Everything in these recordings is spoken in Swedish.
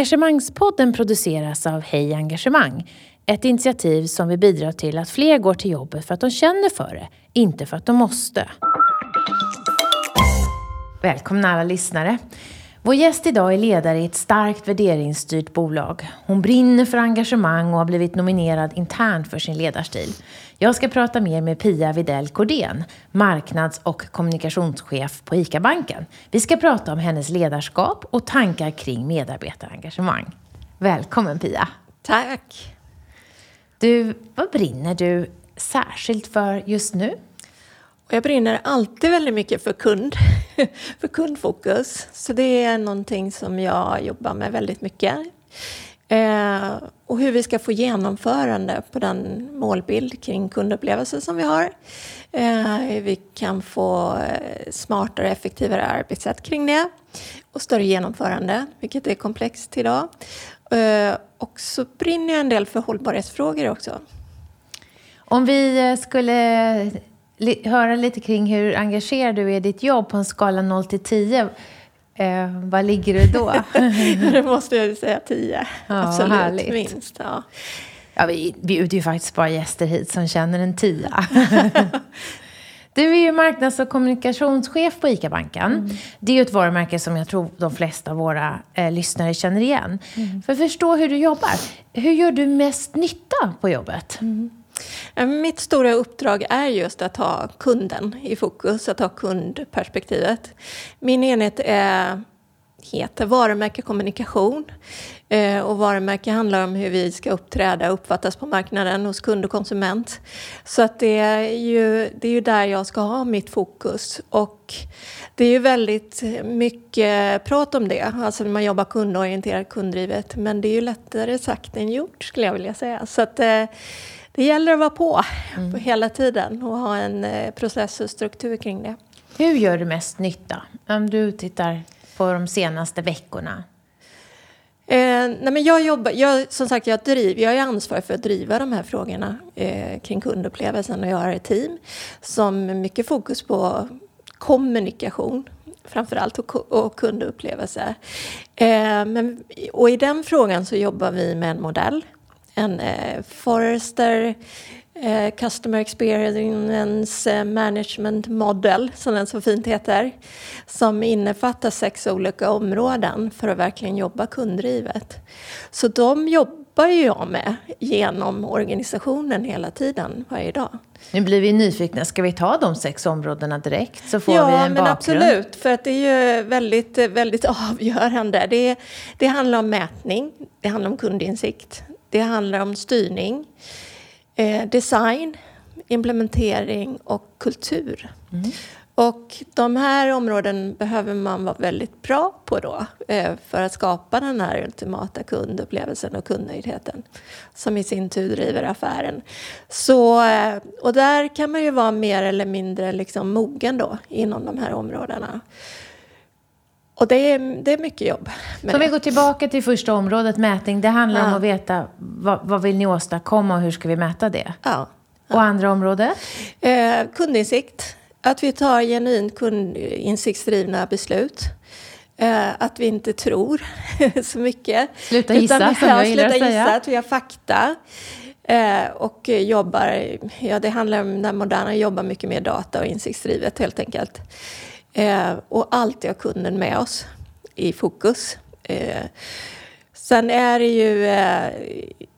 Engagemangspodden produceras av Hej Engagemang. Ett initiativ som vill bidra till att fler går till jobbet för att de känner för det, inte för att de måste. Välkomna alla lyssnare. Vår gäst idag är ledare i ett starkt värderingsstyrt bolag. Hon brinner för engagemang och har blivit nominerad internt för sin ledarstil. Jag ska prata mer med Pia Videll Cordén, marknads och kommunikationschef på ICA-banken. Vi ska prata om hennes ledarskap och tankar kring medarbetarengagemang. Välkommen Pia! Tack! Du, vad brinner du särskilt för just nu? Jag brinner alltid väldigt mycket för kund, för kundfokus. Så det är någonting som jag jobbar med väldigt mycket. Eh, och hur vi ska få genomförande på den målbild kring kundupplevelse som vi har. Eh, vi kan få eh, smartare och effektivare arbetssätt kring det. Och större genomförande, vilket är komplext idag. Eh, och så brinner jag en del för hållbarhetsfrågor också. Om vi eh, skulle eh, höra lite kring hur engagerad du är i ditt jobb på en skala 0 till 10. Eh, vad ligger du då? det måste jag säga 10. Ja, Absolut, härligt. minst. Ja. Ja, vi bjuder ju faktiskt bara gäster hit som känner en tia. Du är ju marknads och kommunikationschef på ICA-banken. Mm. Det är ju ett varumärke som jag tror de flesta av våra eh, lyssnare känner igen. Mm. För att förstå hur du jobbar, hur gör du mest nytta på jobbet? Mm. Eh, mitt stora uppdrag är just att ha kunden i fokus, att ha kundperspektivet. Min enhet är, heter varumärke kommunikation. Eh, och varumärke handlar om hur vi ska uppträda och uppfattas på marknaden hos kund och konsument. Så att det är ju, det är ju där jag ska ha mitt fokus. Och det är ju väldigt mycket prat om det, alltså när man jobbar kundorienterat, kunddrivet. Men det är ju lättare sagt än gjort skulle jag vilja säga. Så att, eh, det gäller att vara på mm. hela tiden och ha en eh, process och struktur kring det. Hur gör du mest nytta om du tittar på de senaste veckorna? Eh, nej men jag jobbar, jag, som sagt, jag, driver, jag är ansvarig för att driva de här frågorna eh, kring kundupplevelsen och jag har ett team som mycket fokus på kommunikation framförallt och, och kundupplevelse. Eh, men, och i den frågan så jobbar vi med en modell en eh, Forrester eh, Customer Experience eh, Management Model, som den så fint heter, som innefattar sex olika områden för att verkligen jobba kunddrivet. Så de jobbar ju jag med genom organisationen hela tiden, varje dag. Nu blir vi nyfikna. Ska vi ta de sex områdena direkt så får ja, vi en men absolut. För att det är ju väldigt, väldigt avgörande. Det, det handlar om mätning, det handlar om kundinsikt, det handlar om styrning, eh, design, implementering och kultur. Mm. Och de här områden behöver man vara väldigt bra på då eh, för att skapa den här ultimata kundupplevelsen och kundnöjdheten som i sin tur driver affären. Så, eh, och där kan man ju vara mer eller mindre liksom mogen då inom de här områdena. Och det är, det är mycket jobb. Så om vi går tillbaka till första området, mätning. Det handlar ja. om att veta vad, vad vill ni åstadkomma och hur ska vi mäta det? Ja. ja. Och andra området? Eh, kundinsikt. Att vi tar genuint kundinsiktsdrivna beslut. Eh, att vi inte tror så mycket. Sluta gissa, utan, som jag gillar att säga. Gissa, att vi har fakta. Eh, och jobbar, ja det handlar om när moderna jobbar mycket mer data och insiktsdrivet helt enkelt. Eh, och alltid ha kunden med oss i fokus. Eh, sen är det ju eh,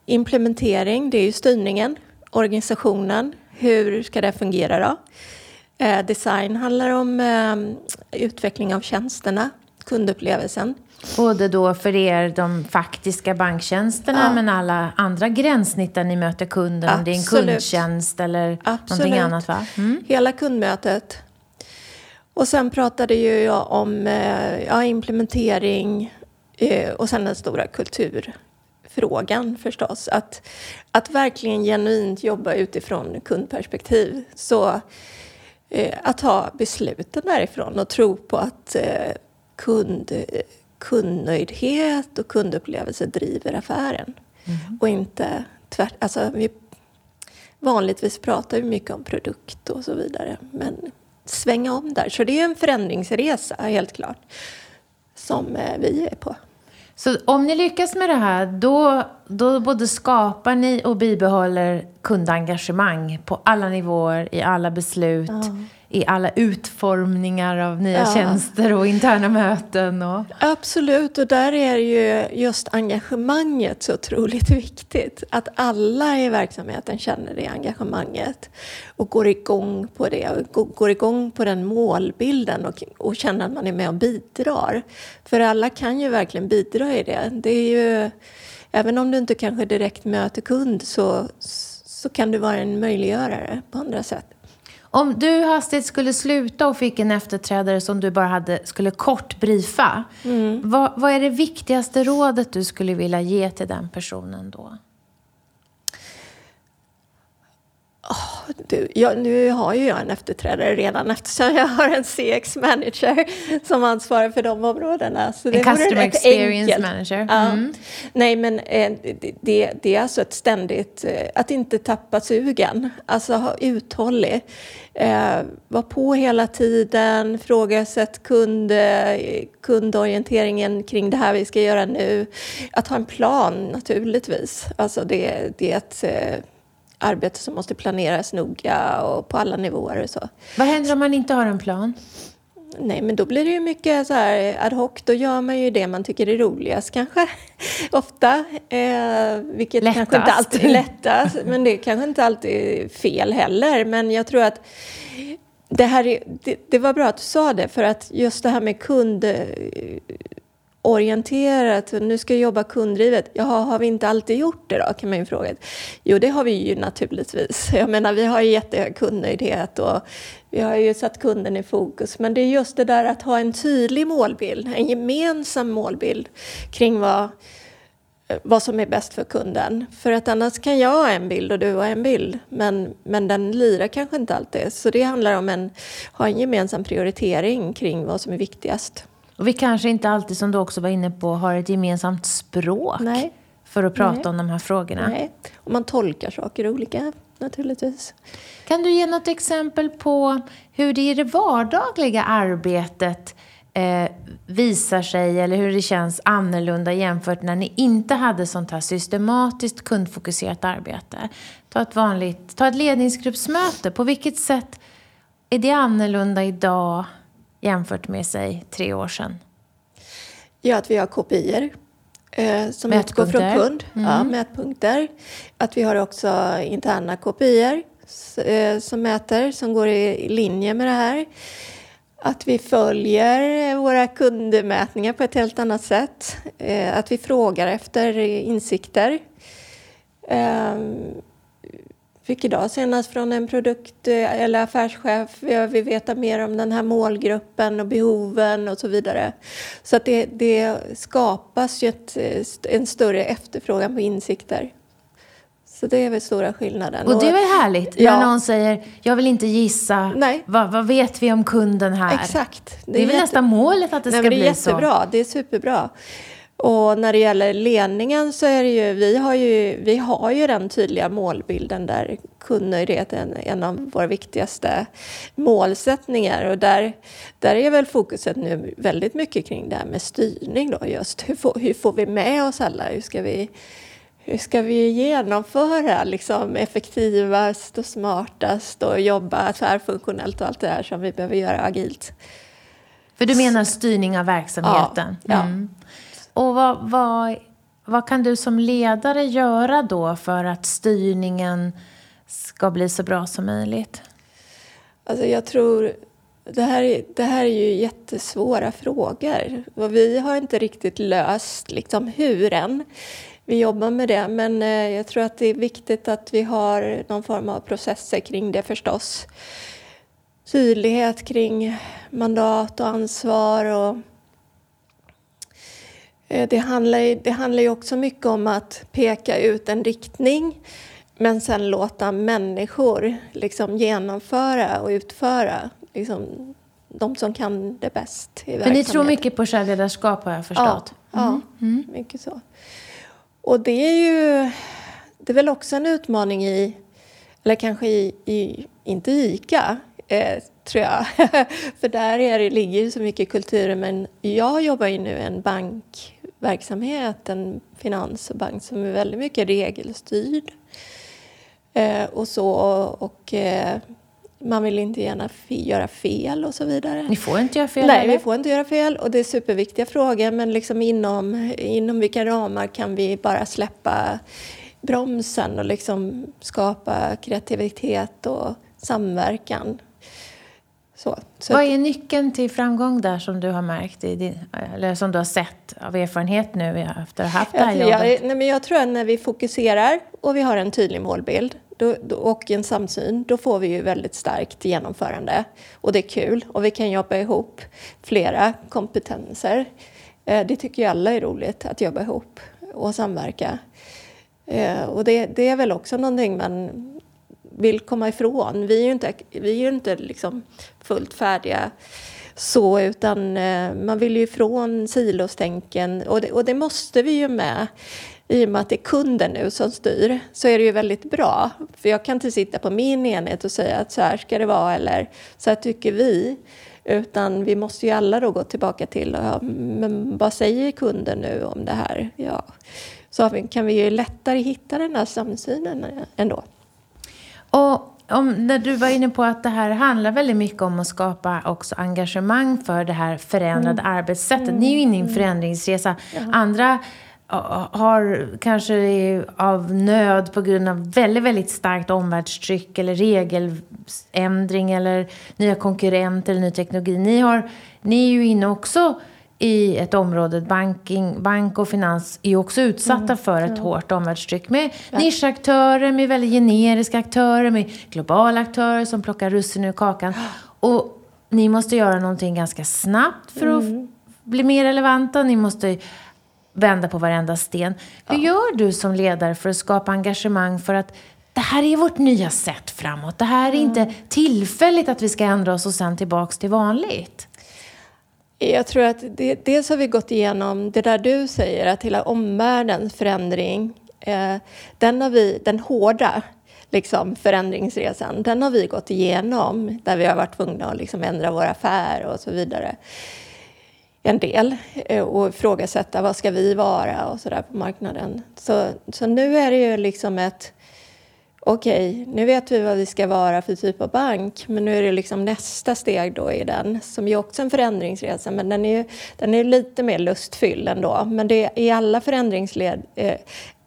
implementering, det är ju styrningen, organisationen. Hur ska det fungera då? Design handlar om utveckling av tjänsterna, kundupplevelsen. Både då för er de faktiska banktjänsterna ja. men alla andra gränssnitt där ni möter kunden. Absolut. Om det är en kundtjänst eller Absolut. någonting annat va? Mm. Hela kundmötet. Och sen pratade ju jag om eh, ja, implementering eh, och sen den stora kulturfrågan förstås. Att, att verkligen genuint jobba utifrån kundperspektiv. Så eh, att ha besluten därifrån och tro på att kund, kundnöjdhet och kundupplevelse driver affären. Mm. Och inte tvärt... Alltså, vi, vanligtvis pratar vi mycket om produkt och så vidare. Men svänga om där. Så det är en förändringsresa, helt klart, som eh, vi är på. Så om ni lyckas med det här, då, då både skapar ni och bibehåller kundengagemang på alla nivåer, i alla beslut, ja. I alla utformningar av nya ja. tjänster och interna möten. Och... Absolut, och där är ju just engagemanget så otroligt viktigt. Att alla i verksamheten känner det engagemanget och går igång på det, och går igång på den målbilden och, och känner att man är med och bidrar. För alla kan ju verkligen bidra i det. Det är ju, även om du inte kanske direkt möter kund så, så kan du vara en möjliggörare på andra sätt. Om du hastigt skulle sluta och fick en efterträdare som du bara hade, skulle kort briefa, mm. vad, vad är det viktigaste rådet du skulle vilja ge till den personen då? Oh, du, jag, nu har ju jag en efterträdare redan eftersom jag har en CX-manager som ansvarar för de områdena. Så det en customer experience enkelt. manager. Mm. Ja. Nej, men eh, det, det, är alltså ett ständigt, eh, att inte tappa sugen. Alltså ha uthållig. Eh, var på hela tiden, frågasätt kund, kundorienteringen kring det här vi ska göra nu. Att ha en plan naturligtvis. Alltså det, det är ett arbete som måste planeras noga och på alla nivåer och så. Vad händer om man inte har en plan? Nej, men då blir det ju mycket så här ad hoc. Då gör man ju det man tycker är roligast kanske. Ofta. Eh, vilket lättast. kanske inte alltid är lättast. Men det är kanske inte alltid är fel heller. Men jag tror att det, här är, det, det, var bra att du sa det. För att just det här med kund orienterat, nu ska jag jobba kunddrivet. Jaha, har vi inte alltid gjort det då, kan man ju fråga. Jo, det har vi ju naturligtvis. Jag menar, vi har ju jättehög kundnöjdhet och vi har ju satt kunden i fokus. Men det är just det där att ha en tydlig målbild, en gemensam målbild kring vad, eh, vad som är bäst för kunden. För att annars kan jag ha en bild och du har en bild, men, men den lirar kanske inte alltid. Så det handlar om att ha en gemensam prioritering kring vad som är viktigast. Och vi kanske inte alltid, som du också var inne på, har ett gemensamt språk Nej. för att prata Nej. om de här frågorna. Nej, och man tolkar saker olika naturligtvis. Kan du ge något exempel på hur det i det vardagliga arbetet eh, visar sig eller hur det känns annorlunda jämfört när ni inte hade sånt här systematiskt kundfokuserat arbete? Ta ett vanligt, ta ett ledningsgruppsmöte. På vilket sätt är det annorlunda idag jämfört med sig tre år sedan? Ja, att vi har kopior eh, som utgår från kund. Mm. Ja, mätpunkter. Att vi har också interna kopior eh, som mäter, som går i, linje med det här. Att vi följer våra kundmätningar på ett helt annat sätt. Eh, att vi frågar efter insikter. Ehm, fick idag senast från en produkt eh, eller affärschef. Jag vill veta mer om den här målgruppen och behoven och så vidare. Så att det, det skapas ju ett, en större efterfrågan på insikter. Så det är väl stora skillnaden. Och det är väl härligt ja. när någon säger, jag vill inte gissa, Nej. Vad, vad vet vi om kunden här? Exakt. Det är, det är väl jätte... nästan målet att det Nej, ska bli så? Det är jättebra, det är superbra. Och när det gäller ledningen så är det ju, vi har ju, vi har ju den tydliga målbilden där kundnöjdhet är en, en av våra viktigaste målsättningar. Och där, där är väl fokuset nu väldigt mycket kring det här med styrning då just. Hur får, hur får vi med oss alla? Hur ska vi, hur ska vi genomföra liksom effektivast och smartast och jobba tvärfunktionellt och allt det där som vi behöver göra agilt. För du menar styrning av verksamheten? Ja. Mm. Och vad, vad, vad kan du som ledare göra då för att styrningen ska bli så bra som möjligt? Alltså jag tror det här, det här är ju jättesvåra frågor och vi har inte riktigt löst liksom hur än. Vi jobbar med det, men eh, jag tror att det är viktigt att vi har någon form av processer kring det förstås. Tydlighet kring mandat och ansvar och det handlar, det handlar ju också mycket om att peka ut en riktning men sen låta människor liksom genomföra och utföra liksom, de som kan det bäst i För ni tror mycket på självledarskap har jag förstått? Ja, mm. ja mm. mycket så. Och det är ju det är väl också en utmaning i, eller kanske i, i inte ICA, eh, tror jag. För där är det, ligger ju så mycket kulturer men jag jobbar ju nu i en bank verksamhet, en finans och bank som är väldigt mycket regelstyrd. Eh, och så, och eh, man vill inte gärna göra fel och så vidare. Ni får inte göra fel? Nej, eller? vi får inte göra fel och det är superviktiga frågor men liksom inom, inom vilka ramar kan vi bara släppa bromsen och liksom skapa kreativitet och samverkan. Så, så Vad är nyckeln till framgång där som du har märkt, i din, eller som du har sett av erfarenhet nu efter att ha haft det här jobbet? Jag, nej men jag tror att när vi fokuserar och vi har en tydlig målbild då, då, och en samsyn, då får vi ju väldigt starkt genomförande. Och det är kul och vi kan jobba ihop flera kompetenser. Eh, det tycker ju alla är roligt, att jobba ihop och samverka. Eh, och det, det är väl också någonting man vill komma ifrån. Vi är ju inte, vi är ju inte liksom fullt färdiga så, utan eh, man vill ju ifrån silostänken och det, och det måste vi ju med. I och med att det är kunden nu som styr så är det ju väldigt bra. För jag kan inte sitta på min enhet och säga att så här ska det vara eller så här tycker vi. Utan vi måste ju alla då gå tillbaka till, ja, men vad säger kunden nu om det här? Ja. Så kan vi ju lättare hitta den här samsynen eh, ändå. Och om, när du var inne på att det här handlar väldigt mycket om att skapa också engagemang för det här förändrade mm. arbetssättet. Mm. Ni är ju inne i en mm. förändringsresa. Mm. Andra har kanske av nöd på grund av väldigt, väldigt starkt omvärldstryck eller regeländring eller nya konkurrenter eller ny teknologi. Ni, har, ni är ju inne också i ett område, banking, bank och finans, är också utsatta mm. för ett ja. hårt omvärldstryck med ja. nischaktörer, med väldigt generiska aktörer, med globala aktörer som plockar russin ur kakan. Och ni måste göra någonting ganska snabbt för mm. att bli mer relevanta. Ni måste vända på varenda sten. Hur ja. gör du som ledare för att skapa engagemang för att det här är vårt nya sätt framåt. Det här är mm. inte tillfälligt att vi ska ändra oss och sen tillbaks till vanligt. Jag tror att det, dels har vi gått igenom det där du säger, att hela omvärldens förändring, eh, den, har vi, den hårda liksom, förändringsresan, den har vi gått igenom, där vi har varit tvungna att liksom, ändra vår affär och så vidare. En del eh, och ifrågasätta vad ska vi vara och så där på marknaden. Så, så nu är det ju liksom ett okej, nu vet vi vad vi ska vara för typ av bank, men nu är det liksom nästa steg då i den, som ju också är en förändringsresa, men den är ju den är lite mer lustfylld ändå. Men det, i alla förändringsresor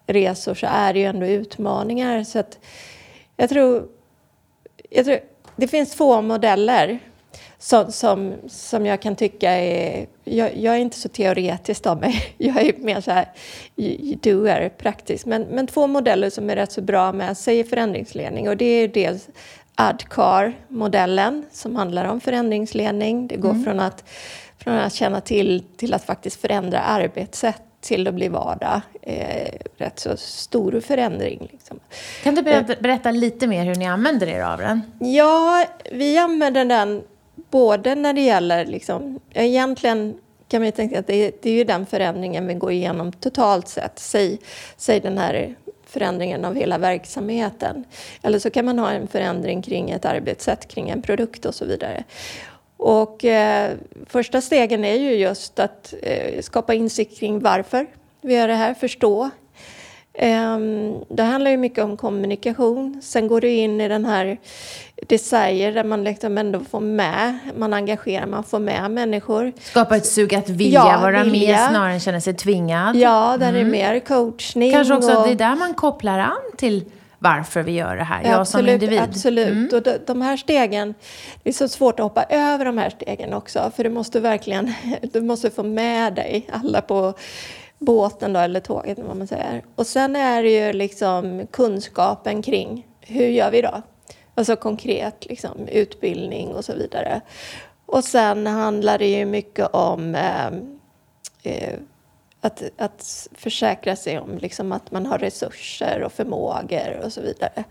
eh, så är det ju ändå utmaningar. Så att jag tror, jag tror det finns två modeller som, som, som jag kan tycka är... Jag, jag är inte så teoretisk av mig. Jag är mer så här doer, praktisk. Men, men två modeller som är rätt så bra med sig i förändringsledning. Och det är dels ADCAR-modellen som handlar om förändringsledning. Det går mm. från, att, från att känna till till att faktiskt förändra arbetssätt till att bli vardag. Eh, rätt så stor förändring. Liksom. Kan du berätta, berätta, lite mer hur ni använder er av den? Ja, vi använder den både när det gäller, liksom, egentligen kan man ju tänka att det, det är ju den förändringen vi går igenom totalt sett. Säg, säg den här förändringen av hela verksamheten. Eller så kan man ha en förändring kring ett arbetssätt, kring en produkt och så vidare. Och eh, första stegen är ju just att eh, skapa insikt kring varför vi gör det här, förstå Eh, det handlar ju mycket om kommunikation. Sen går du in i den här desire där man liksom ändå får med, man engagerar, man får med människor. Skapa ett sug att vilja ja, vara vilja. med snarare än känna sig tvingad. Ja, där mm. är mer coachning. Kanske också och... att det är där man kopplar an till varför vi gör det här, ja, jag absolut, som individ. Absolut, mm. och de, de här stegen, det är så svårt att hoppa över de här stegen också, för du måste verkligen, du måste få med dig alla på båten då, eller tåget, vad man säger. Och sen är det ju liksom kunskapen kring hur gör vi då? Alltså konkret, liksom, utbildning och så vidare. Och sen handlar det ju mycket om eh, eh, att, att försäkra sig om liksom, att man har resurser och förmågor och så vidare.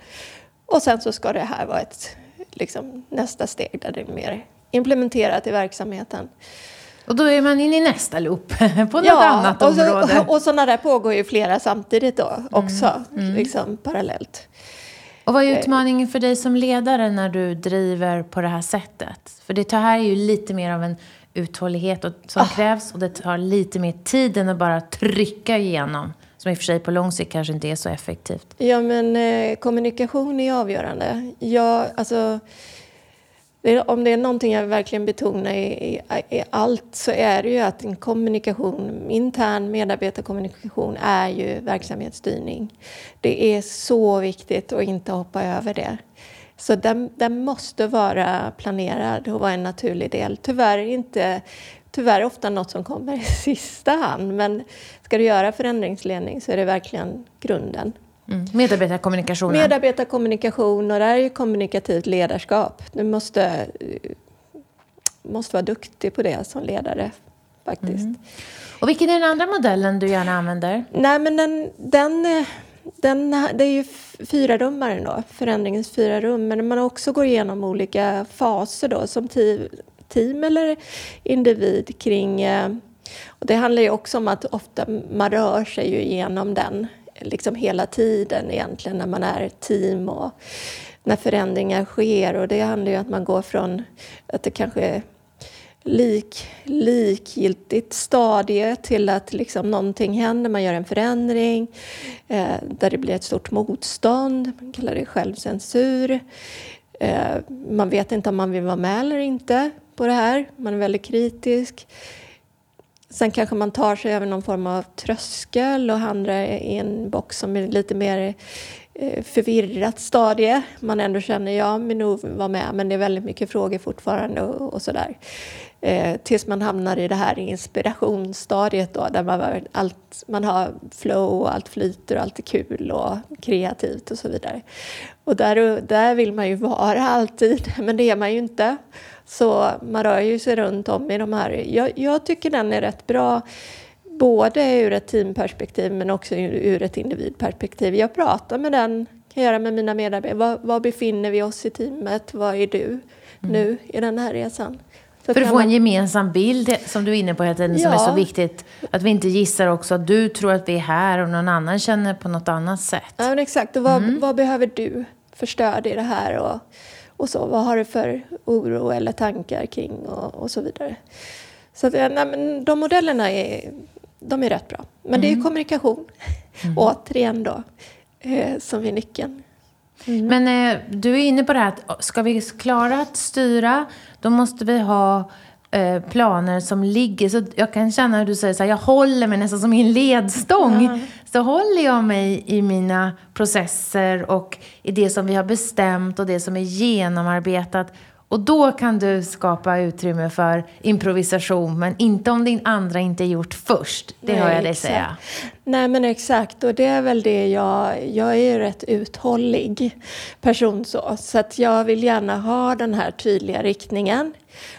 Och sen så ska det här vara ett liksom, nästa steg där det är mer implementerat i verksamheten. Och då är man inne i nästa loop på något ja, annat och område. Och, och sådana där pågår ju flera samtidigt då också, mm. Mm. liksom parallellt. Och vad är eh. utmaningen för dig som ledare när du driver på det här sättet? För det här är ju lite mer av en uthållighet och, som oh. krävs och det tar lite mer tid än att bara trycka igenom. Som i och för sig på lång sikt kanske inte är så effektivt. Ja, men eh, kommunikation är avgörande. Ja, alltså, det, om det är någonting jag verkligen betonar i, i, i, allt så är det ju att en kommunikation, intern medarbetarkommunikation är ju verksamhetsstyrning. Det är så viktigt att inte hoppa över det. Så den, den måste vara planerad och vara en naturlig del. Tyvärr inte tyvärr ofta något som kommer i sista hand. Men ska du göra förändringsledning så är det verkligen grunden. Mm. Medarbetarkommunikation. Medarbetarkommunikation och det här är ju kommunikativt ledarskap. Du måste, måste vara duktig på det som ledare faktiskt. Mm. Och vilken är den andra modellen du gärna använder? Nej, men den, den, den, det är ju fyra rummaren då, förändringens fyra rum. Men man också går igenom olika faser då, som team eller individ kring... Eh, och det handlar ju också om att ofta man rör sig ju igenom den liksom hela tiden egentligen när man är team och när förändringar sker. Och det handlar ju om att man går från att det kanske är lik, likgiltigt stadie till att liksom någonting händer, man gör en förändring eh, där det blir ett stort motstånd, man kallar det självcensur. Eh, man vet inte om man vill vara med eller inte på det här, man är väldigt kritisk. Sen kanske man tar sig över någon form av tröskel och hamnar i en box som är lite mer eh, förvirrat stadie. Man ändå känner, ja, min nog var med, men det är väldigt mycket frågor fortfarande och, och sådär. Eh, tills man hamnar i det här inspirationsstadiet då, där man, allt, man har flow och allt flyter och allt är kul och kreativt och så vidare. Och där, där vill man ju vara alltid, men det är man ju inte. Så man rör ju sig runt om i de här. Jag, jag tycker den är rätt bra både ur ett teamperspektiv men också ur ett individperspektiv. Jag pratar med den, kan göra med mina medarbetare. Var, var befinner vi oss i teamet? Var är du mm. nu i den här resan? Så För att få en gemensam bild, som du är inne på hela tiden, ja. som är så viktigt. Att vi inte gissar också att du tror att vi är här och någon annan känner på något annat sätt. Ja, men exakt. Och vad, mm. vad behöver du för stöd i det här? Och, och så. Vad har du för oro eller tankar kring och, och så vidare. Så att, nej, men de modellerna är, de är rätt bra. Men mm. det är mm. kommunikation, mm. återigen då, eh, som är nyckeln. Mm. Men eh, du är inne på det här att ska vi klara att styra, då måste vi ha eh, planer som ligger. Så jag kan känna hur du säger så här, jag håller mig nästan som i en ledstång. Ja. Så håller jag mig i mina processer och i det som vi har bestämt och det som är genomarbetat. Och då kan du skapa utrymme för improvisation, men inte om din andra inte är gjort först. Det Nej, hör jag dig exakt. säga. Nej, men exakt. Och det är väl det jag... Jag är ju rätt uthållig person så. Så att jag vill gärna ha den här tydliga riktningen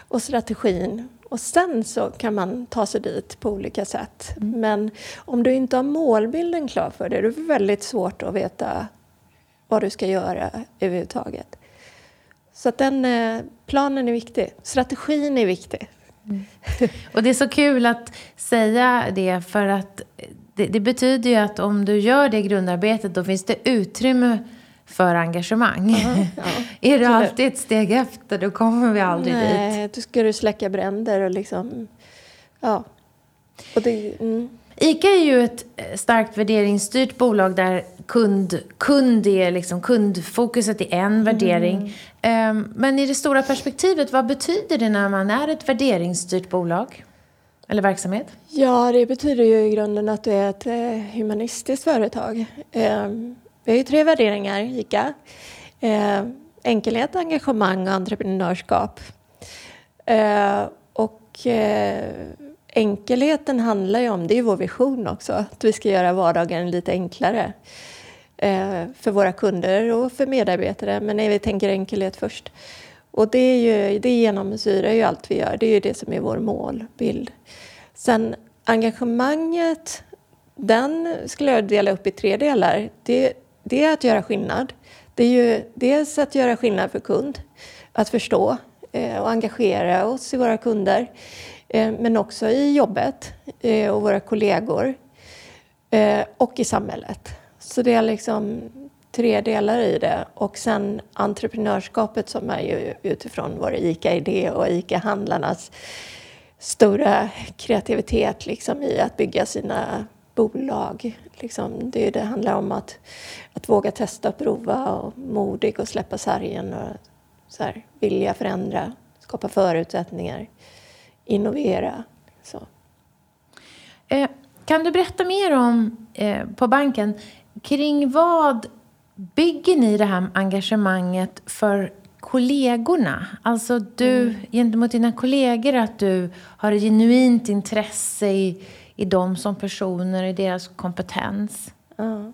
och strategin. Och sen så kan man ta sig dit på olika sätt. Mm. Men om du inte har målbilden klar för dig, då är det väldigt svårt att veta vad du ska göra överhuvudtaget. Så att den eh, planen är viktig. Strategin är viktig. Mm. Och det är så kul att säga det, för att det, det, betyder ju att om du gör det grundarbetet, då finns det utrymme för engagemang. Uh ja. är du alltid ett steg efter, då kommer vi aldrig Nej, dit. Nej, då ska du släcka bränder och liksom... Ja. Och det, mm. ICA är ju ett eh, starkt värderingsstyrt bolag där kund, kund är liksom, kundfokuset är en värdering. Mm. Um, men i det stora perspektivet, vad betyder det när man är ett värderingsstyrt bolag? Eller verksamhet? Ja, det betyder ju i grunden att du är ett eh, humanistiskt företag. Um, vi har ju tre värderingar, ICA. Eh, enkelhet, engagemang och entreprenörskap. Eh, och eh, enkelheten handlar ju om, det är vår vision också, att vi ska göra vardagen lite enklare eh, för våra kunder och för medarbetare. Men nej, vi tänker enkelhet först. Och det, är ju, det genomsyrar ju allt vi gör. Det är ju det som är vår målbild. Sen engagemanget, den skulle jag dela upp i tre delar. Det, det är att göra skillnad. Det är ju dels att göra skillnad för kund, att förstå eh, och engagera oss i våra kunder. Eh, men också i jobbet eh, och våra kollegor eh, och i samhället. Så det är liksom tre delar i det. Och sen entreprenörskapet som är ju utifrån vår ICA-idé och ICA-handlarnas stora kreativitet liksom, i att bygga sina bolag. Liksom, det, det handlar om att, att våga testa och prova och modig och släppa sargen och så här, vilja förändra, skapa förutsättningar, innovera. Så. Eh, kan du berätta mer om, eh, på banken, kring vad bygger ni det här engagemanget för kollegorna? Alltså du, mm. gentemot dina kollegor, att du har ett genuint intresse i, i dem som personer, i deras kompetens? Ja.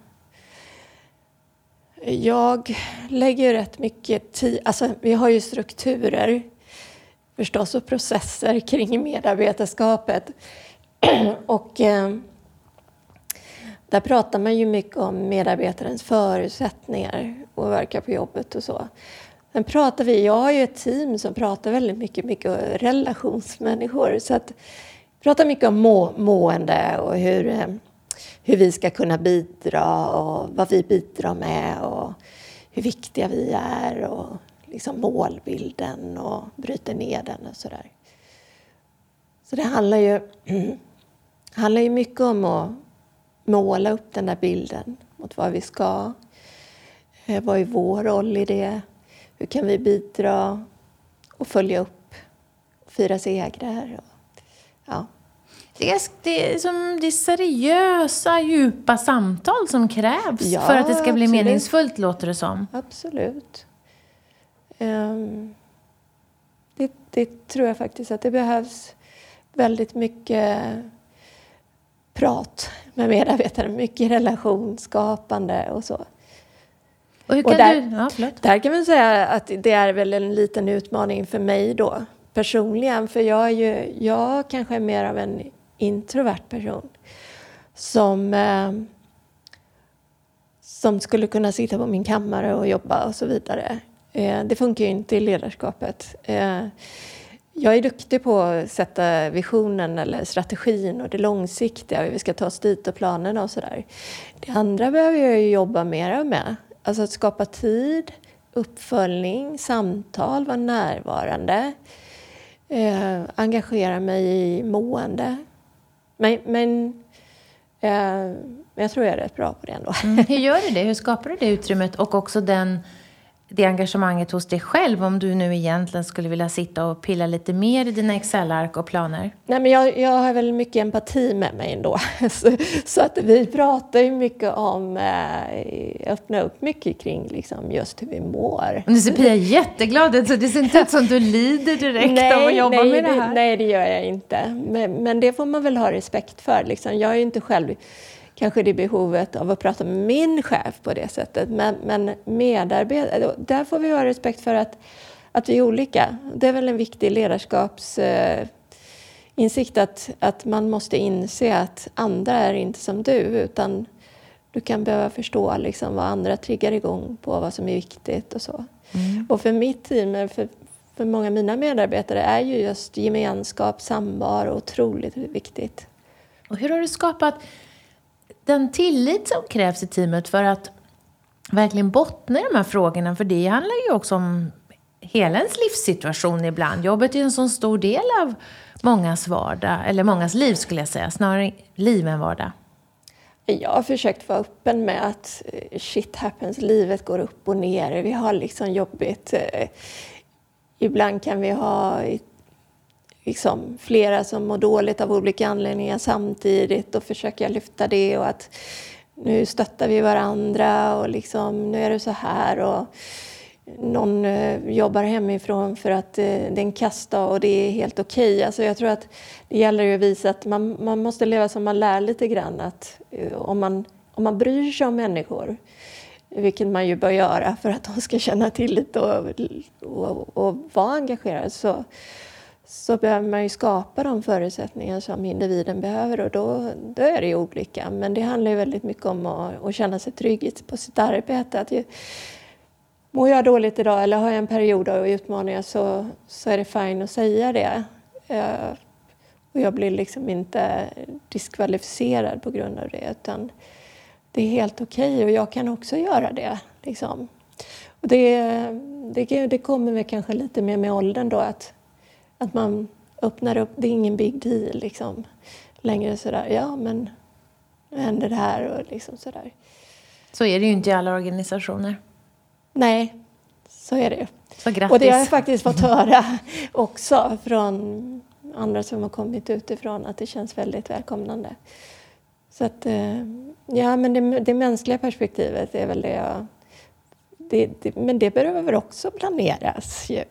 Jag lägger rätt mycket tid, alltså vi har ju strukturer förstås och processer kring medarbetarskapet. och eh, där pratar man ju mycket om medarbetarens förutsättningar att verka på jobbet och så. Sen pratar vi, jag har ju ett team som pratar väldigt mycket, mycket relationsmänniskor. Så att pratar mycket om må, mående och hur, eh, hur vi ska kunna bidra och vad vi bidrar med och hur viktiga vi är och liksom målbilden och bryter ner den och sådär. Så det handlar ju, handlar ju mycket om att måla upp den där bilden mot vad vi ska. Eh, vad är vår roll i det? Hur kan vi bidra och följa upp och fira segrar? Ja. Det är, det, är som, det är seriösa, djupa samtal som krävs ja, för att det ska bli absolut. meningsfullt, låter det som. Absolut. Um, det, det, tror jag faktiskt att det behövs väldigt mycket prat med medarbetare, mycket relationsskapande och så. Och och där, du, ja, där kan man säga att det är väl en liten utmaning för mig då personligen. För jag, är ju, jag kanske är mer av en introvert person som, eh, som skulle kunna sitta på min kammare och jobba och så vidare. Eh, det funkar ju inte i ledarskapet. Eh, jag är duktig på att sätta visionen eller strategin och det långsiktiga, hur vi ska ta oss dit och planerna och sådär. Det andra behöver jag ju jobba mera med. Alltså att skapa tid, uppföljning, samtal, vara närvarande, eh, engagera mig i mående. Men, men eh, jag tror jag är rätt bra på det ändå. Mm. Hur gör du det? Hur skapar du det utrymmet och också den det engagemanget hos dig själv om du nu egentligen skulle vilja sitta och pilla lite mer i dina Excel-ark och planer? Nej, men jag, jag har väl mycket empati med mig ändå. så, så att vi pratar ju mycket om, eh, öppna upp mycket kring liksom, just hur vi mår. Nu ser Pia jätteglad ut, så det ser inte ut som du lider direkt nej, av att jobba nej, med det här. Det, nej, det gör jag inte. Men, men det får man väl ha respekt för. Liksom. Jag är ju inte själv kanske det behovet av att prata med min chef på det sättet. Men, men medarbetare, där får vi ha respekt för att, att vi är olika. Det är väl en viktig ledarskapsinsikt eh, att, att man måste inse att andra är inte som du utan du kan behöva förstå liksom vad andra triggar igång på, vad som är viktigt och så. Mm. Och för mitt team, för, för många av mina medarbetare är ju just gemenskap, samvaro otroligt viktigt. Och hur har du skapat den tillit som krävs i teamet för att verkligen bottna i de här frågorna. För det handlar ju också om hela ens livssituation ibland. Jobbet är ju en så stor del av mångas vardag, eller mångas liv skulle jag säga, snarare liv än vardag. Jag har försökt vara öppen med att eh, shit happens, livet går upp och ner, vi har liksom jobbigt. Eh, ibland kan vi ha liksom flera som mår dåligt av olika anledningar samtidigt och försöka lyfta det och att nu stöttar vi varandra och liksom nu är det så här och någon eh, jobbar hemifrån för att eh, det är en kasta och det är helt okej. Okay. Alltså jag tror att det gäller att visa att man, man måste leva som man lär lite grann. Att eh, om, man, om man bryr sig om människor, vilket man ju bör göra för att de ska känna tillit och, och, och vara engagerade, så, så behöver man ju skapa de förutsättningar som individen behöver och då, då är det ju olika. Men det handlar ju väldigt mycket om att, att känna sig trygg på sitt arbete. Att ju, mår jag dåligt idag eller har jag en period av utmaningar så, så är det fint att säga det. Eh, och jag blir liksom inte diskvalificerad på grund av det utan det är helt okej okay och jag kan också göra det. Liksom. Och det, det, det kommer väl kanske lite mer med åldern då att att man öppnar upp, det är ingen big deal liksom. Längre sådär, ja men nu händer det här och liksom sådär. Så är det ju inte i alla organisationer. Nej, så är det ju. Så grattis. Och det har jag faktiskt fått höra också från andra som har kommit utifrån att det känns väldigt välkomnande. Så att, eh, ja men det, det mänskliga perspektivet är väl det jag... Det, det, men det behöver också planeras ju.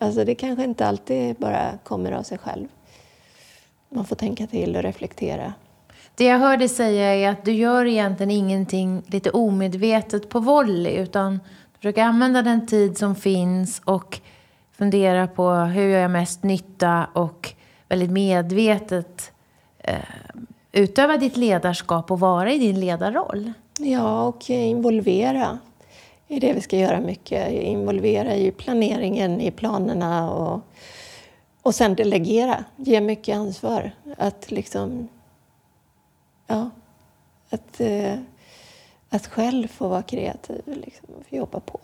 Alltså det kanske inte alltid bara kommer av sig själv. Man får tänka till och reflektera. Det jag hör dig säga är att du gör egentligen ingenting lite omedvetet på volley utan du försöker använda den tid som finns och fundera på hur gör jag mest nytta och väldigt medvetet eh, utöva ditt ledarskap och vara i din ledarroll. Ja, och involvera är det vi ska göra mycket. Involvera i planeringen, i planerna och, och sen delegera. Ge mycket ansvar. Att liksom... Ja. Att, eh, att själv få vara kreativ liksom, och få jobba på.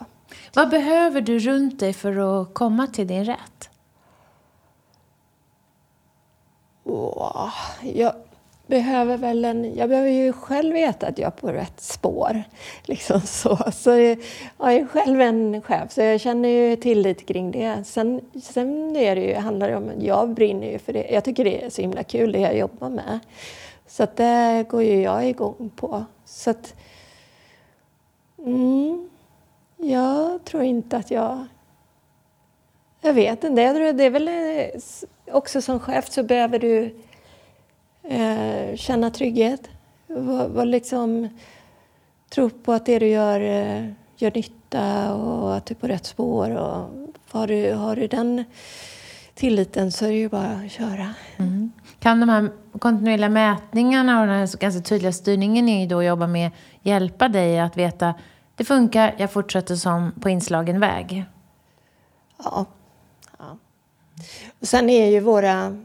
Vad behöver du runt dig för att komma till din rätt? Åh, jag behöver väl en... Jag behöver ju själv veta att jag är på rätt spår. Liksom så. så jag, jag är själv en chef, så jag känner ju tillit kring det. Sen, sen är det ju, handlar det om... Jag brinner ju för det. Jag tycker det är så himla kul, det jag jobbar med. Så att det går ju jag igång på. Så att... Mm, jag tror inte att jag... Jag vet inte. Jag tror det är väl eh, också som chef så behöver du eh, känna trygghet. Var, var liksom, tro på att det du gör eh, gör nytta och att du är på rätt spår. Och har, du, har du den tilliten så är det ju bara att köra. Mm. Kan de här kontinuerliga mätningarna och den här ganska tydliga styrningen ni då jobbar med hjälpa dig att veta det funkar, jag fortsätter som på inslagen väg? Ja. ja. Och sen är ju våra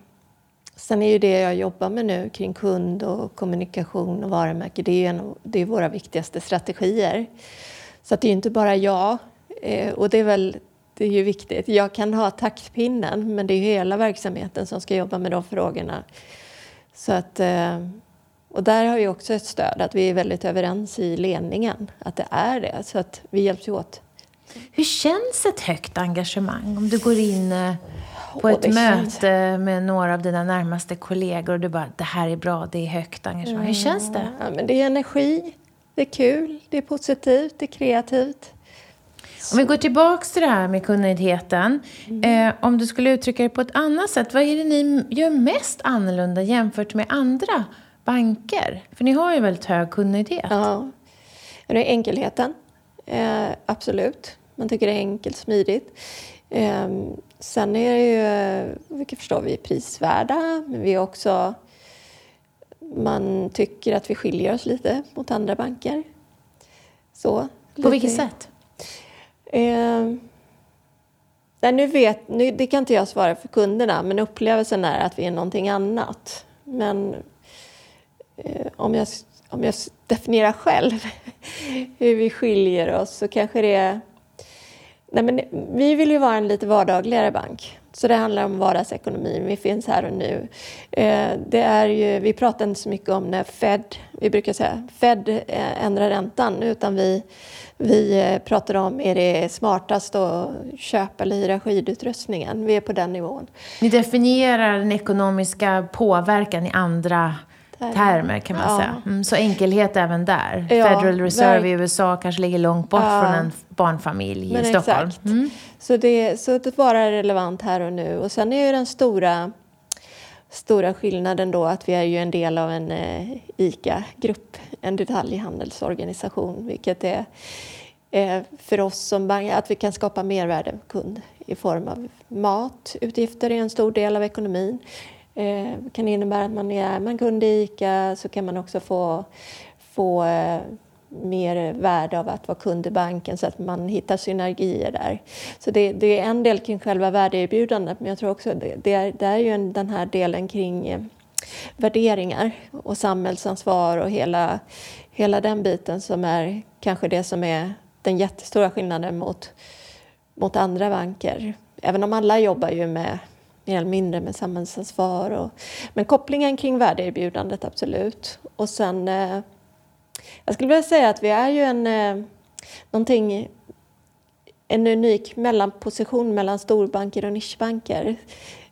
Sen är ju det jag jobbar med nu kring kund och kommunikation och varumärke, det är, en, det är våra viktigaste strategier. Så att det är inte bara jag, eh, och det är väl det är ju viktigt. Jag kan ha taktpinnen, men det är hela verksamheten som ska jobba med de frågorna. Så att, eh, och där har vi också ett stöd, att vi är väldigt överens i ledningen, att det är det. Så att vi hjälps åt. Hur känns ett högt engagemang om du går in eh, på ett möte känns... med några av dina närmaste kollegor och du bara, det här är bra, det är högt engagemang. Hur känns det? Ja, men det är energi, det är kul, det är positivt, det är kreativt. Om vi går tillbaka till det här med kunnigheten. Mm. Eh, om du skulle uttrycka det på ett annat sätt, vad är det ni gör mest annorlunda jämfört med andra banker? För ni har ju väldigt hög kunnighet. Ja, det är enkelheten. Eh, absolut. Man tycker det är enkelt, smidigt. Eh, Sen är det ju, vilket förstår vi, prisvärda, men vi är också... Man tycker att vi skiljer oss lite mot andra banker. Så, På lite. vilket sätt? Eh, nej, nu vet, nu, det kan inte jag svara för kunderna, men upplevelsen är att vi är någonting annat. Men eh, om, jag, om jag definierar själv hur vi skiljer oss så kanske det är Nej, men vi vill ju vara en lite vardagligare bank. Så det handlar om vardagsekonomin. Vi finns här och nu. Eh, det är ju, vi pratar inte så mycket om när Fed, vi brukar säga Fed eh, ändrar räntan, utan vi, vi eh, pratar om är det smartast att köpa eller hyra skidutrustningen. Vi är på den nivån. Ni definierar den ekonomiska påverkan i andra termer kan man ja. säga. Mm, så enkelhet även där. Ja, Federal Reserve i USA kanske ligger långt bort ja. från en barnfamilj Men i Stockholm. Mm. Så, det, så det bara relevant här och nu. Och sen är ju den stora, stora skillnaden då att vi är ju en del av en eh, ICA-grupp, en detaljhandelsorganisation, vilket är eh, för oss som bank, att vi kan skapa mervärde för kund i form av mat. Utgifter är en stor del av ekonomin. Eh, kan innebära att man är man kund i ICA så kan man också få, få eh, mer värde av att vara kund i banken så att man hittar synergier där. Så det, det är en del kring själva värdeerbjudandet men jag tror också det, det är, det är ju en, den här delen kring eh, värderingar och samhällsansvar och hela, hela den biten som är kanske det som är den jättestora skillnaden mot, mot andra banker. Även om alla jobbar ju med mer eller mindre med samhällsansvar. Och, men kopplingen kring värdeerbjudandet, absolut. Och sen... Eh, jag skulle vilja säga att vi är ju en... Eh, någonting en unik mellanposition mellan storbanker och nischbanker.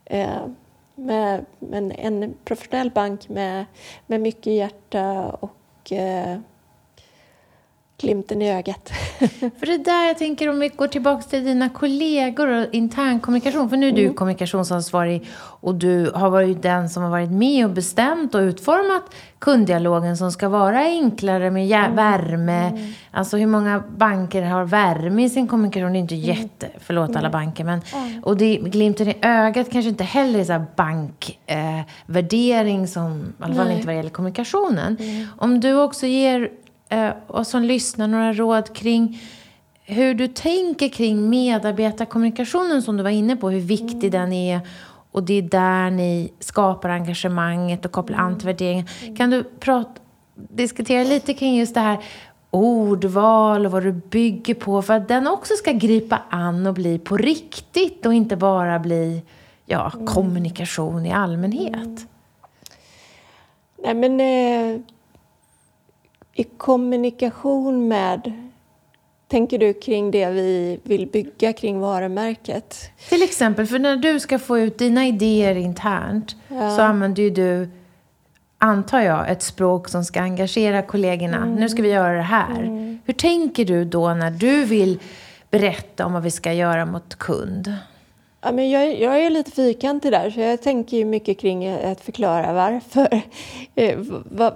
Eh, med, med en professionell bank med, med mycket hjärta och eh, glimten i ögat. för det där jag tänker om vi går tillbaka till dina kollegor och intern kommunikation. För nu är du mm. kommunikationsansvarig och du har varit den som har varit med och bestämt och utformat kunddialogen som ska vara enklare med mm. värme. Mm. Alltså hur många banker har värme i sin kommunikation? Det är inte mm. jätte, förlåt alla banker. Men, och det, glimten i ögat kanske inte heller är så bankvärdering eh, som, i alla fall inte vad det gäller kommunikationen. Mm. Om du också ger och som lyssnar några råd kring hur du tänker kring medarbetarkommunikationen som du var inne på, hur viktig mm. den är. Och det är där ni skapar engagemanget och kopplar an till värderingen. Mm. Kan du prata, diskutera lite kring just det här ordval och vad du bygger på för att den också ska gripa an och bli på riktigt och inte bara bli ja, mm. kommunikation i allmänhet? Nej, men eh, i kommunikation med tänker du kring det vi vill bygga kring varumärket? Till exempel, för när du ska få ut dina idéer internt ja. så använder ju du, antar jag, ett språk som ska engagera kollegorna. Mm. Nu ska vi göra det här. Mm. Hur tänker du då när du vill berätta om vad vi ska göra mot kund? Ja, men jag, jag är lite fyrkantig där, så jag tänker ju mycket kring att förklara varför. Eh,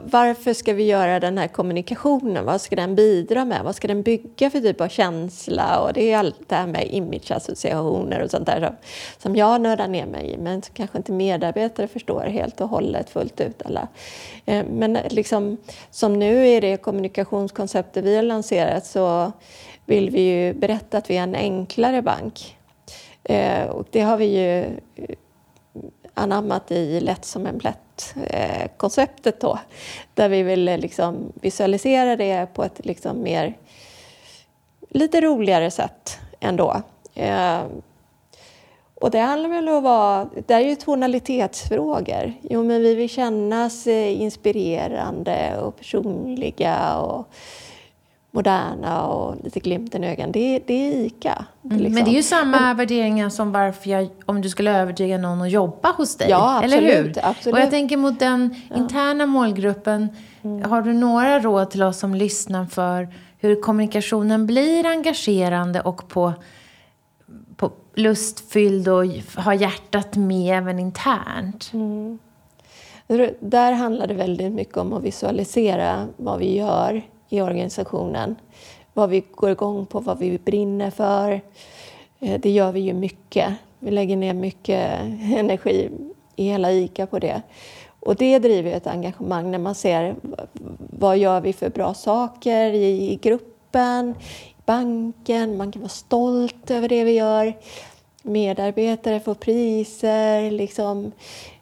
varför ska vi göra den här kommunikationen? Vad ska den bidra med? Vad ska den bygga för typ av känsla? Och det är allt det här med imageassociationer och sånt där som, som jag nördar ner mig i, men som kanske inte medarbetare förstår helt och hållet fullt ut alla. Eh, men liksom, som nu är det kommunikationskonceptet vi har lanserat så vill vi ju berätta att vi är en enklare bank Eh, och det har vi ju eh, anammat i Lätt som en plätt-konceptet eh, då. Där vi vill liksom visualisera det på ett liksom mer, lite roligare sätt ändå. Eh, och det handlar väl om att vara, det är ju tonalitetsfrågor. Jo, men vi vill kännas inspirerande och personliga och moderna och lite glimten i ögat. Det, det är ICA. Mm, liksom. Men det är ju samma och, värderingar som varför jag, om du skulle övertyga någon att jobba hos dig. Ja, absolut, eller hur? Absolut. Och jag tänker mot den interna målgruppen. Mm. Har du några råd till oss som lyssnar för hur kommunikationen blir engagerande och på, på lustfylld och har hjärtat med även internt? Mm. Där handlar det väldigt mycket om att visualisera vad vi gör i organisationen. Vad vi går igång på, vad vi brinner för. Eh, det gör vi ju mycket. Vi lägger ner mycket energi i hela ICA på det. Och det driver ett engagemang när man ser vad gör vi för bra saker i gruppen, i banken. Man kan vara stolt över det vi gör. Medarbetare får priser. Liksom,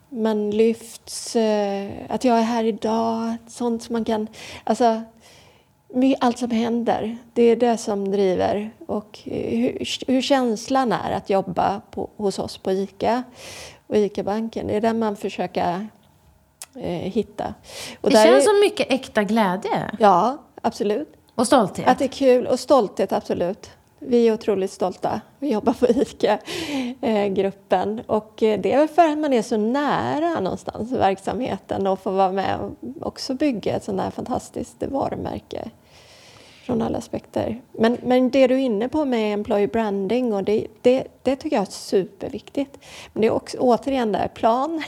man lyfts. Eh, att jag är här idag. Sånt som man kan... Alltså, allt som händer, det är det som driver. Och hur, hur känslan är att jobba på, hos oss på ICA och ICA-banken, det är den man försöker eh, hitta. Och det känns är, som mycket äkta glädje. Ja, absolut. Och stolthet. Att det är kul. Och stolthet, absolut. Vi är otroligt stolta. Vi jobbar på ICA-gruppen. Och eh, det är väl för att man är så nära någonstans verksamheten och får vara med och också bygga ett sådant här fantastiskt varumärke från alla aspekter. Men, men det du är inne på med employee branding, och det, det, det tycker jag är superviktigt. Men det är också återigen där, plan.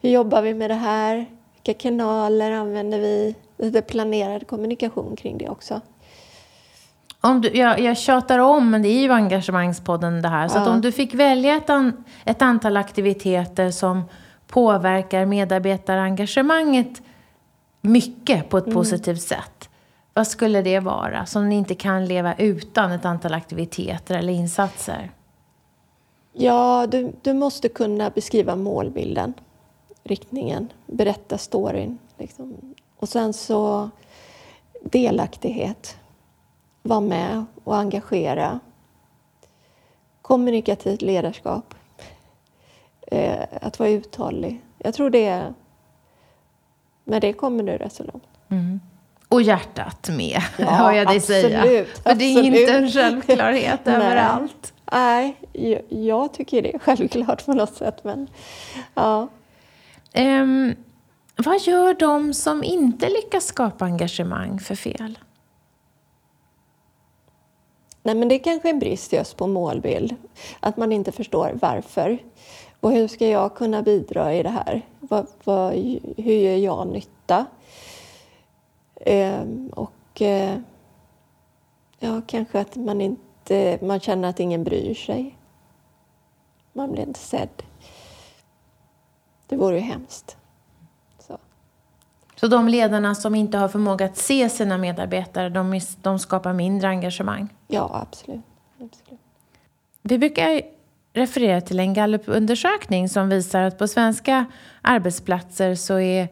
Hur jobbar vi med det här? Vilka kanaler använder vi? Lite planerad kommunikation kring det också. Om du, jag, jag tjatar om, men det är ju engagemangspodden det här. Så ja. om du fick välja ett, an, ett antal aktiviteter som påverkar medarbetarengagemanget mycket på ett mm. positivt sätt. Vad skulle det vara som ni inte kan leva utan ett antal aktiviteter eller insatser? Ja, du, du måste kunna beskriva målbilden, riktningen, berätta storyn. Liksom. Och sen så delaktighet vara med och engagera. Kommunikativt ledarskap. eh, att vara uthållig. Jag tror det, med det kommer du rätt så långt. Mm. Och hjärtat med, Ja, hör jag dig absolut, säga. För det är absolut. inte en självklarhet överallt. Nej, jag, jag tycker det är självklart på något sätt. Men ja. Ehm, vad gör de som inte lyckas skapa engagemang för fel? Nej, men det är kanske en brist just på målbild. Att man inte förstår varför. Och hur ska jag kunna bidra i det här? Vad, vad, hur gör jag nytta? Ehm, och eh, ja, kanske att man inte man känner att ingen bryr sig. Man blir inte sedd. Det vore ju hemskt. Så. De ledarna som inte har förmåga att se sina medarbetare, de, de skapar mindre engagemang. Ja, absolut. absolut. Vi brukar referera till en Gallup-undersökning som visar att på svenska arbetsplatser så är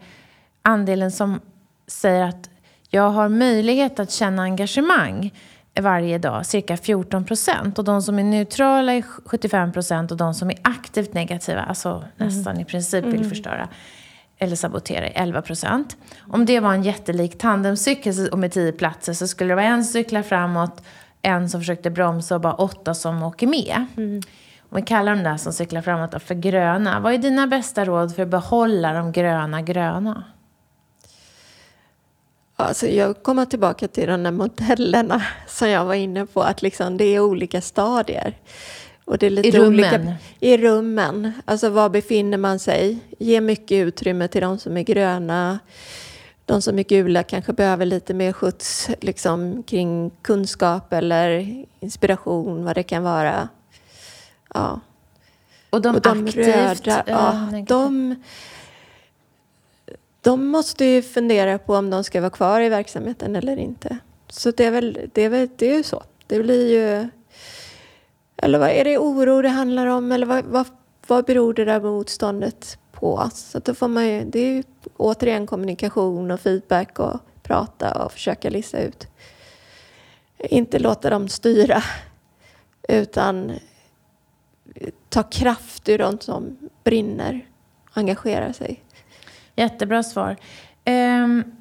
andelen som säger att jag har möjlighet att känna engagemang varje dag cirka 14 procent. Och de som är neutrala är 75 procent och de som är aktivt negativa, alltså nästan i princip vill förstöra eller sabotera i 11 procent. Om det var en jättelik tandemcykel och med tio platser så skulle det vara en som cyklar framåt, en som försökte bromsa och bara åtta som åker med. Om vi kallar de där som cyklar framåt för gröna. Vad är dina bästa råd för att behålla de gröna gröna? Alltså jag kommer tillbaka till de där modellerna som jag var inne på, att liksom det är olika stadier. Och det är lite I rummen? Olika, I rummen. Alltså var befinner man sig? Ge mycket utrymme till de som är gröna. De som är gula kanske behöver lite mer skjuts liksom, kring kunskap eller inspiration, vad det kan vara. Ja. Och de, Och de aktivt röda, ja, negativa? de, de måste ju fundera på om de ska vara kvar i verksamheten eller inte. Så det är väl, det är väl det är ju så. Det blir ju... Eller vad är det oro det handlar om? Eller vad, vad, vad beror det där motståndet på? Så då får man ju, det är ju återigen kommunikation och feedback och prata och försöka lista ut. Inte låta dem styra utan ta kraft ur de som brinner, engagerar sig. Jättebra svar. Um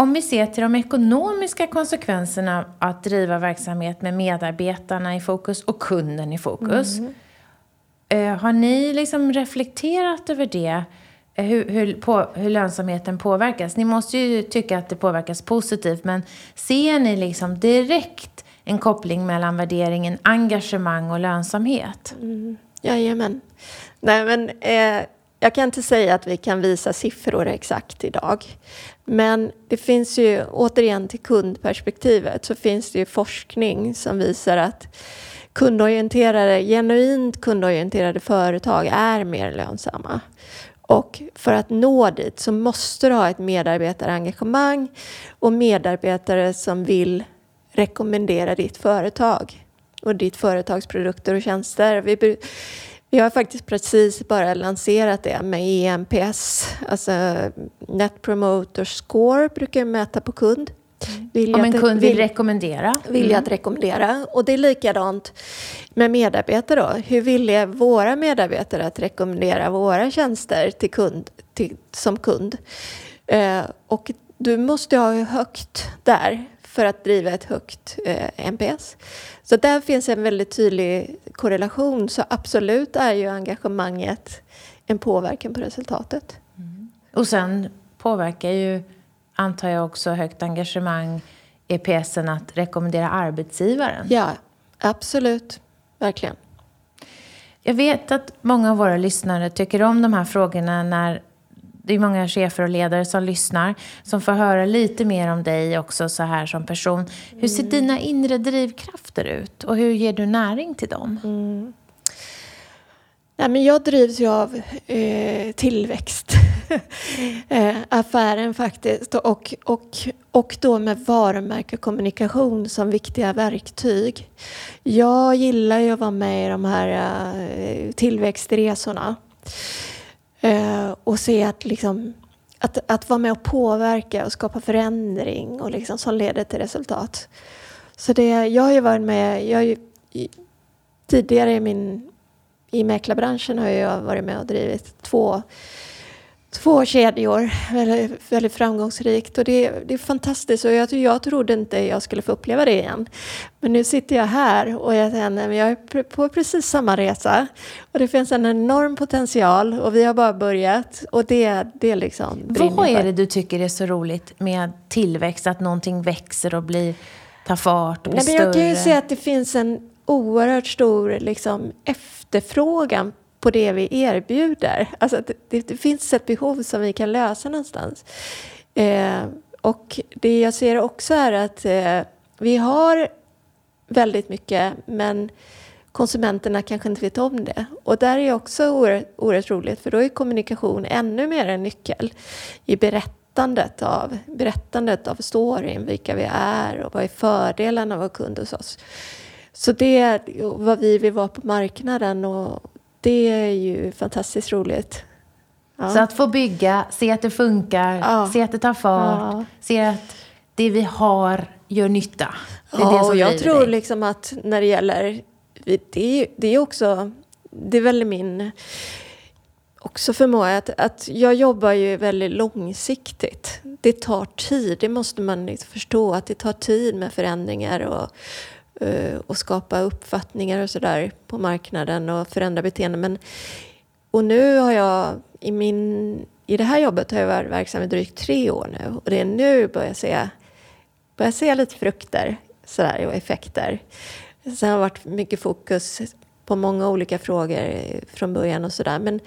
om vi ser till de ekonomiska konsekvenserna att driva verksamhet med medarbetarna i fokus och kunden i fokus. Eh, har ni liksom reflekterat över det? Eh, Hur, hur, på, hur lönsamheten påverkas? Ni måste ju tycka att det påverkas positivt, men ser ni liksom direkt en koppling mellan värderingen engagemang och lönsamhet? Jajamän. Nej, men eh, jag kan inte säga att vi kan visa siffror exakt idag. Men det finns ju, återigen till kundperspektivet, så finns det ju forskning som visar att kundorienterade, genuint kundorienterade företag är mer lönsamma. Och för att nå dit så måste du ha ett medarbetarengagemang och medarbetare som vill rekommendera ditt företag och ditt företags produkter och tjänster. Vi, vi har faktiskt precis bara lanserat det med EMPS, alltså Net Promoter Score brukar jag mäta på kund. Vilja Om en att- kund vill vill- rekommendera? vilja att rekommendera. Och det är likadant med medarbetare då. Hur vill är våra medarbetare att rekommendera våra tjänster till kund, till, som kund? Eh, och du måste ha högt där för att driva ett högt eh, NPS. Så där finns en väldigt tydlig korrelation. Så absolut är ju engagemanget en påverkan på resultatet. Och sen påverkar ju, antar jag också, högt engagemang EPSen att rekommendera arbetsgivaren. Ja, absolut. Verkligen. Jag vet att många av våra lyssnare tycker om de här frågorna när det är många chefer och ledare som lyssnar som får höra lite mer om dig också så här som person. Hur ser dina inre drivkrafter ut och hur ger du näring till dem? Nej, men jag drivs ju av eh, tillväxt. eh, affären faktiskt. Och, och, och då med varumärkekommunikation som viktiga verktyg. Jag gillar ju att vara med i de här eh, tillväxtresorna. Eh, och se att, liksom, att, att vara med och påverka och skapa förändring och liksom, som leder till resultat. Så det, jag har ju varit med, jag har ju, i- tidigare i min i mäklarbranschen har jag varit med och drivit två två kedjor, väldigt, väldigt framgångsrikt. Och det, det är fantastiskt och jag, jag trodde inte jag skulle få uppleva det igen. Men nu sitter jag här och jag jag är på precis samma resa. Och det finns en enorm potential och vi har bara börjat. Och det, det liksom Vad är det du tycker är så roligt med tillväxt? Att någonting växer och blir, tar fart och blir Nej, men Jag kan ju se att det finns en oerhört stor liksom, efterfrågan på det vi erbjuder. Alltså det, det, finns ett behov som vi kan lösa någonstans. Eh, och det jag ser också är att eh, vi har väldigt mycket men konsumenterna kanske inte vet om det. Och där är också oerhört, oerhört roligt för då är kommunikation ännu mer en nyckel i berättandet av, berättandet av storyn, vilka vi är och vad är fördelarna av att vara kund hos oss. Så det är vad vi vill vara på marknaden och det är ju fantastiskt roligt. Ja. Så att få bygga, se att det funkar, ja. se att det tar fart, ja. se att det vi har gör nytta. Det är ja, det som och jag tror dig. liksom att när det gäller, det är, det är också, det är väl min också förmåga att, att jag jobbar ju väldigt långsiktigt. Det tar tid, det måste man liksom förstå att det tar tid med förändringar och Eh, och skapa uppfattningar och sådär på marknaden och förändra beteenden. Men, och nu har jag i, min, i det här jobbet har jag varit verksam i drygt tre år nu och det är nu börjar jag se, börjar se lite frukter sådär, och effekter. Sen har det varit mycket fokus på många olika frågor från början och sådär. Men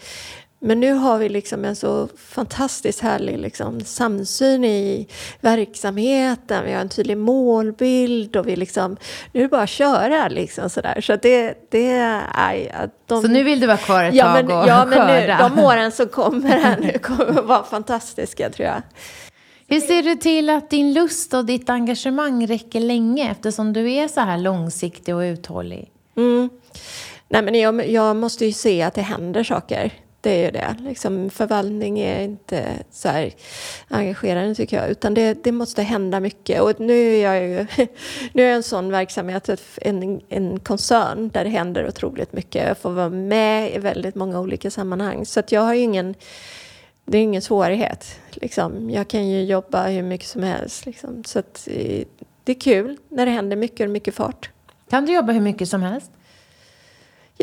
men nu har vi liksom en så fantastiskt härlig liksom samsyn i verksamheten. Vi har en tydlig målbild och vi liksom, nu är det bara att köra liksom sådär. Så det, det är... De, så nu vill du vara kvar ett ja, tag men, och Ja, men nu, de åren som kommer här nu kommer att vara fantastiska tror jag. Hur ser du till att din lust och ditt engagemang räcker länge eftersom du är så här långsiktig och uthållig? Mm. Nej, men jag, jag måste ju se att det händer saker. Det är ju det. Liksom, förvaltning är inte så här engagerande tycker jag. Utan det, det måste hända mycket. Och nu är jag ju nu är jag en sån verksamhet, en, en koncern där det händer otroligt mycket. Jag får vara med i väldigt många olika sammanhang. Så att jag har ju ingen det är ingen svårighet. Liksom. Jag kan ju jobba hur mycket som helst. Liksom. Så att, eh, det är kul när det händer mycket och mycket fart. Kan du jobba hur mycket som helst?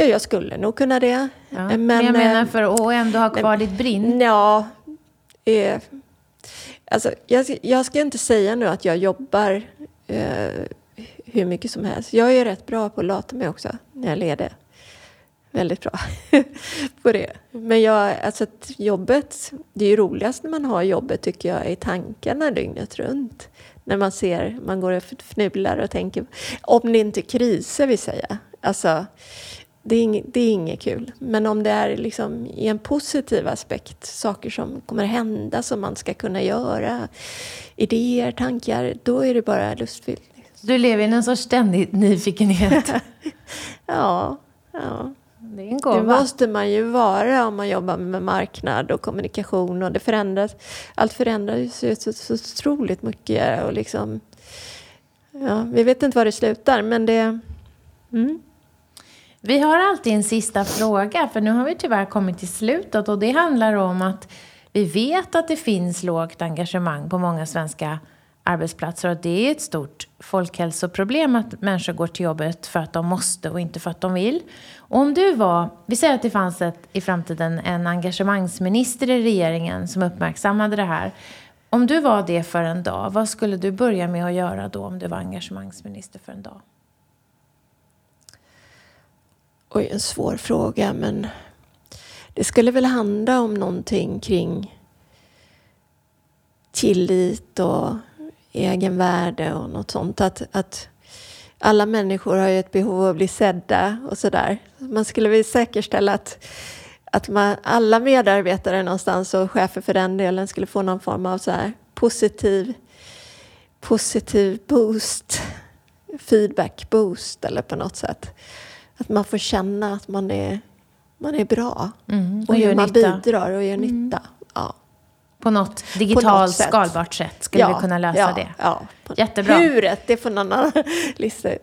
Ja, jag skulle nog kunna det. Ja, men, men, jag menar för att ändå ha kvar ditt brinn. Ja, eh, alltså, jag, jag, ska inte säga nu att jag jobbar eh, hur mycket som helst. Jag är rätt bra på att lata mig också när jag leder. Väldigt bra på det. Men jag, alltså jobbet, det är ju roligast när man har jobbet tycker jag i tankarna dygnet runt. När man ser, man går och fnular och tänker, om det inte är kriser vill säga. Alltså, det är, inget, det är inget kul. Men om det är liksom i en positiv aspekt, saker som kommer hända som man ska kunna göra, idéer, tankar, då är det bara lustfyllt. Du lever i en sorts ständig nyfikenhet. ja, ja. Det, är en gåva. det måste man ju vara om man jobbar med marknad och kommunikation. Och det förändras, allt förändras ju så, så otroligt mycket. Och liksom, ja, vi vet inte var det slutar, men det... Mm. Vi har alltid en sista fråga, för nu har vi tyvärr kommit till slutet. Och det handlar om att vi vet att det finns lågt engagemang på många svenska arbetsplatser. Och det är ett stort folkhälsoproblem att människor går till jobbet för att de måste och inte för att de vill. Och om du var, vi säger att det fanns ett, i framtiden en engagemangsminister i regeringen som uppmärksammade det här. Om du var det för en dag, vad skulle du börja med att göra då om du var engagemangsminister för en dag? Oj, en svår fråga, men det skulle väl handla om någonting kring tillit och egenvärde och något sånt. Att, att alla människor har ju ett behov av att bli sedda och sådär. Man skulle väl säkerställa att, att man, alla medarbetare någonstans och chefer för den delen skulle få någon form av så här positiv, positiv boost, feedback boost eller på något sätt. Att man får känna att man är, man är bra. Mm, och, och hur man nytta. bidrar och gör mm. nytta. Ja. På något digitalt sätt. skalbart sätt skulle ja, vi kunna lösa ja, det. Ja, Jättebra. Huret, det får någon annan lista ut.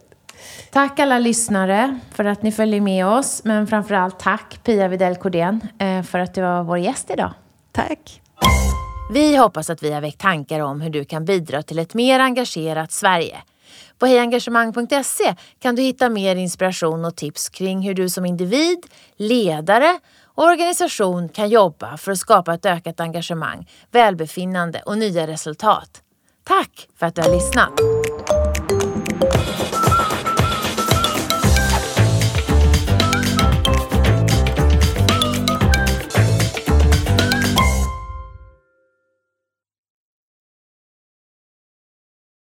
Tack alla lyssnare för att ni följer med oss. Men framförallt tack Pia Videll Kordén eh, för att du var vår gäst idag. Tack. Vi hoppas att vi har väckt tankar om hur du kan bidra till ett mer engagerat Sverige. På hejengagemang.se kan du hitta mer inspiration och tips kring hur du som individ, ledare och organisation kan jobba för att skapa ett ökat engagemang, välbefinnande och nya resultat. Tack för att du har lyssnat!